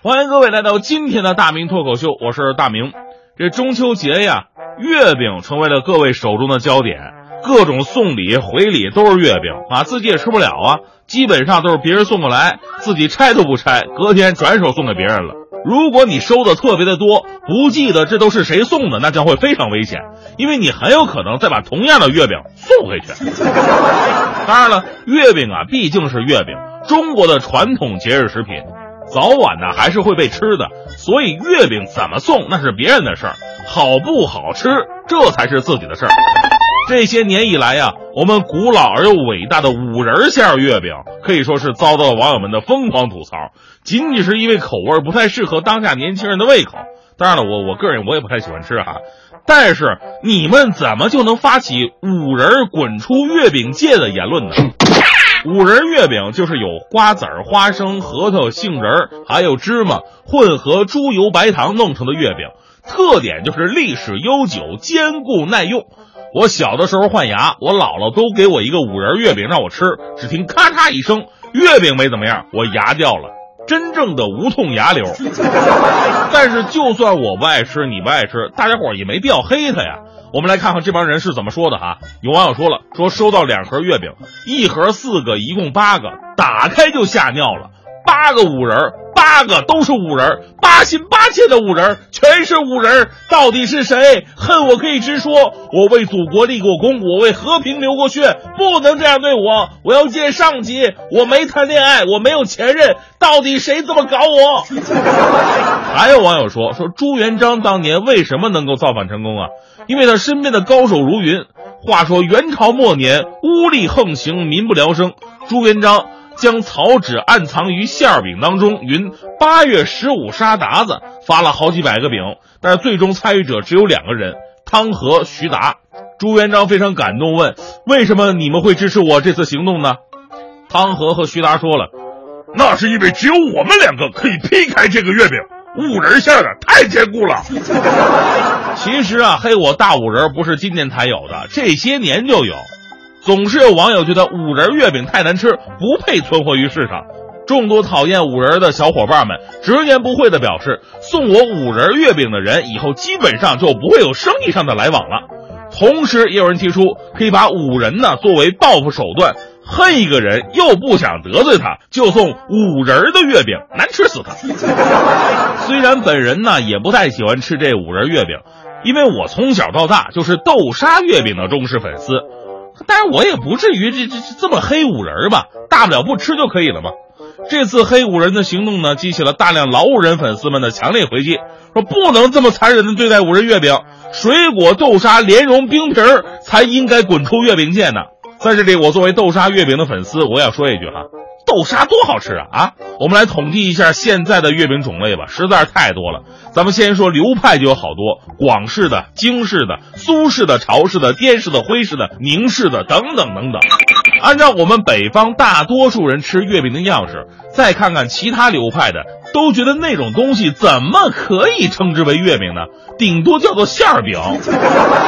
欢迎各位来到今天的大明脱口秀，我是大明。这中秋节呀，月饼成为了各位手中的焦点，各种送礼回礼都是月饼啊，自己也吃不了啊，基本上都是别人送过来，自己拆都不拆，隔天转手送给别人了。如果你收的特别的多，不记得这都是谁送的，那将会非常危险，因为你很有可能再把同样的月饼送回去。当然了，月饼啊毕竟是月饼，中国的传统节日食品，早晚呢还是会被吃的，所以月饼怎么送那是别人的事儿，好不好吃这才是自己的事儿。这些年以来呀，我们古老而又伟大的五仁馅月饼可以说是遭到了网友们的疯狂吐槽，仅仅是因为口味不太适合当下年轻人的胃口。当然了，我我个人我也不太喜欢吃哈，但是你们怎么就能发起五仁滚出月饼界的言论呢？五仁月饼就是有瓜子儿、花生、核桃、杏仁儿，还有芝麻混合猪油白糖弄成的月饼，特点就是历史悠久、坚固耐用。我小的时候换牙，我姥姥都给我一个五仁月饼让我吃，只听咔嚓一声，月饼没怎么样，我牙掉了，真正的无痛牙瘤。但是就算我不爱吃，你不爱吃，大家伙也没必要黑他呀。我们来看看这帮人是怎么说的哈。有网友说了，说收到两盒月饼，一盒四个，一共八个，打开就吓尿了，八个五仁。八个都是五人，八心八切的五人，全是五人，到底是谁？恨我可以直说，我为祖国立过功，我为和平流过血，不能这样对我，我要见上级。我没谈恋爱，我没有前任，到底谁这么搞我？还有网友说，说朱元璋当年为什么能够造反成功啊？因为他身边的高手如云。话说元朝末年，巫力横行，民不聊生，朱元璋。将草纸暗藏于馅饼当中，云八月十五杀鞑子，发了好几百个饼，但是最终参与者只有两个人，汤和徐达。朱元璋非常感动，问：为什么你们会支持我这次行动呢？汤和和徐达说了，那是因为只有我们两个可以劈开这个月饼，五仁馅的太坚固了。其实啊，黑我大五仁不是今年才有的，这些年就有。总是有网友觉得五仁月饼太难吃，不配存活于世上。众多讨厌五仁的小伙伴们直言不讳地表示，送我五仁月饼的人以后基本上就不会有生意上的来往了。同时，也有人提出可以把五仁呢作为报复手段，恨一个人又不想得罪他，就送五仁的月饼，难吃死他。虽然本人呢也不太喜欢吃这五仁月饼，因为我从小到大就是豆沙月饼的忠实粉丝。但是我也不至于这这这么黑五仁吧，大不了不吃就可以了嘛。这次黑五仁的行动呢，激起了大量老五仁粉丝们的强烈回击，说不能这么残忍的对待五仁月饼，水果豆沙莲蓉冰皮儿才应该滚出月饼界呢。在这里，我作为豆沙月饼的粉丝，我要说一句哈。豆沙多好吃啊啊！我们来统计一下现在的月饼种类吧，实在是太多了。咱们先说流派就有好多，广式的、京式的、苏式的、潮式的、滇式的、徽式的、宁式的等等等等。按照我们北方大多数人吃月饼的样式，再看看其他流派的，都觉得那种东西怎么可以称之为月饼呢？顶多叫做馅儿饼。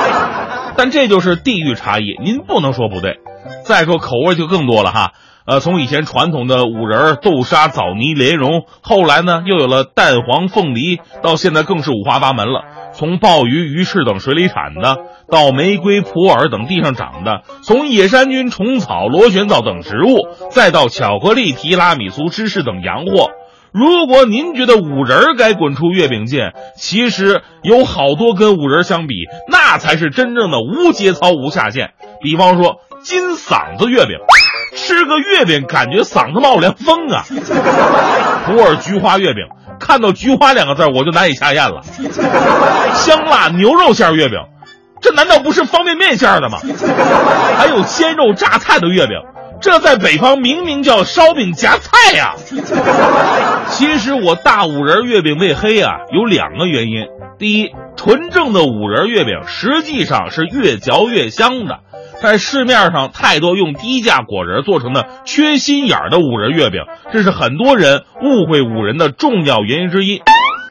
但这就是地域差异，您不能说不对。再说口味就更多了哈。呃，从以前传统的五仁豆沙枣泥莲蓉，后来呢又有了蛋黄凤梨，到现在更是五花八门了。从鲍鱼、鱼翅等水里产的，到玫瑰、普洱等地上长的，从野山菌、虫草、螺旋藻等植物，再到巧克力、提拉米苏、芝士等洋货。如果您觉得五仁该滚出月饼界，其实有好多跟五仁相比，那才是真正的无节操、无下限。比方说金嗓子月饼。吃个月饼，感觉嗓子冒凉风啊！普洱菊花月饼，看到“菊花”两个字我就难以下咽了。香辣牛肉馅月饼，这难道不是方便面馅的吗？还有鲜肉榨菜的月饼，这在北方明明叫烧饼夹菜呀。其实我大五仁月饼被黑啊，有两个原因。第一，纯正的五仁月饼实际上是越嚼越香的。在市面上太多用低价果仁做成的缺心眼儿的五仁月饼，这是很多人误会五仁的重要原因之一。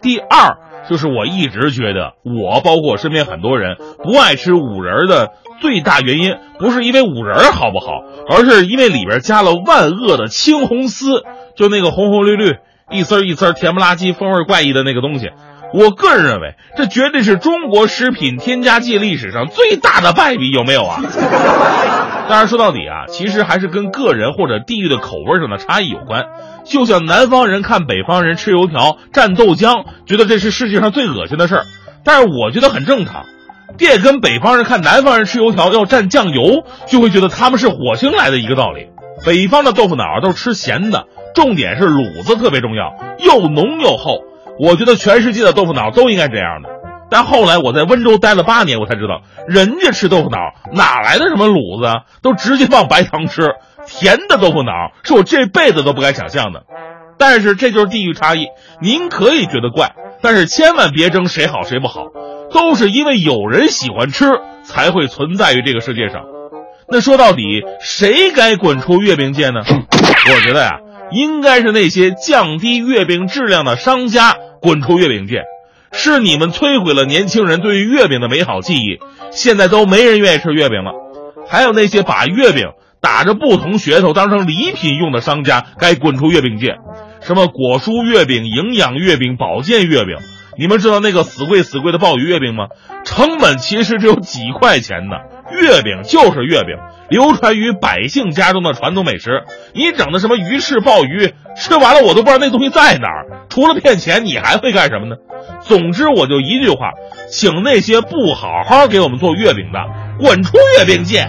第二，就是我一直觉得，我包括身边很多人不爱吃五仁的最大原因，不是因为五仁好不好，而是因为里边加了万恶的青红丝，就那个红红绿绿、一丝一丝甜不拉叽、风味怪异的那个东西。我个人认为，这绝对是中国食品添加剂历史上最大的败笔，有没有啊？当然，说到底啊，其实还是跟个人或者地域的口味上的差异有关。就像南方人看北方人吃油条蘸豆浆，觉得这是世界上最恶心的事儿，但是我觉得很正常。这也跟北方人看南方人吃油条要蘸酱油，就会觉得他们是火星来的一个道理。北方的豆腐脑都是吃咸的，重点是卤子特别重要，又浓又厚。我觉得全世界的豆腐脑都应该这样的，但后来我在温州待了八年，我才知道人家吃豆腐脑哪来的什么卤子，都直接放白糖吃。甜的豆腐脑是我这辈子都不敢想象的。但是这就是地域差异，您可以觉得怪，但是千万别争谁好谁不好，都是因为有人喜欢吃才会存在于这个世界上。那说到底，谁该滚出月饼界呢？我觉得呀，应该是那些降低月饼质量的商家。滚出月饼界，是你们摧毁了年轻人对于月饼的美好记忆，现在都没人愿意吃月饼了。还有那些把月饼打着不同噱头当成礼品用的商家，该滚出月饼界。什么果蔬月饼、营养月饼、保健月饼，你们知道那个死贵死贵的鲍鱼月饼吗？成本其实只有几块钱的，月饼就是月饼。流传于百姓家中的传统美食，你整的什么鱼翅鲍鱼，吃完了我都不知道那东西在哪儿。除了骗钱，你还会干什么呢？总之，我就一句话，请那些不好好给我们做月饼的，滚出月饼界。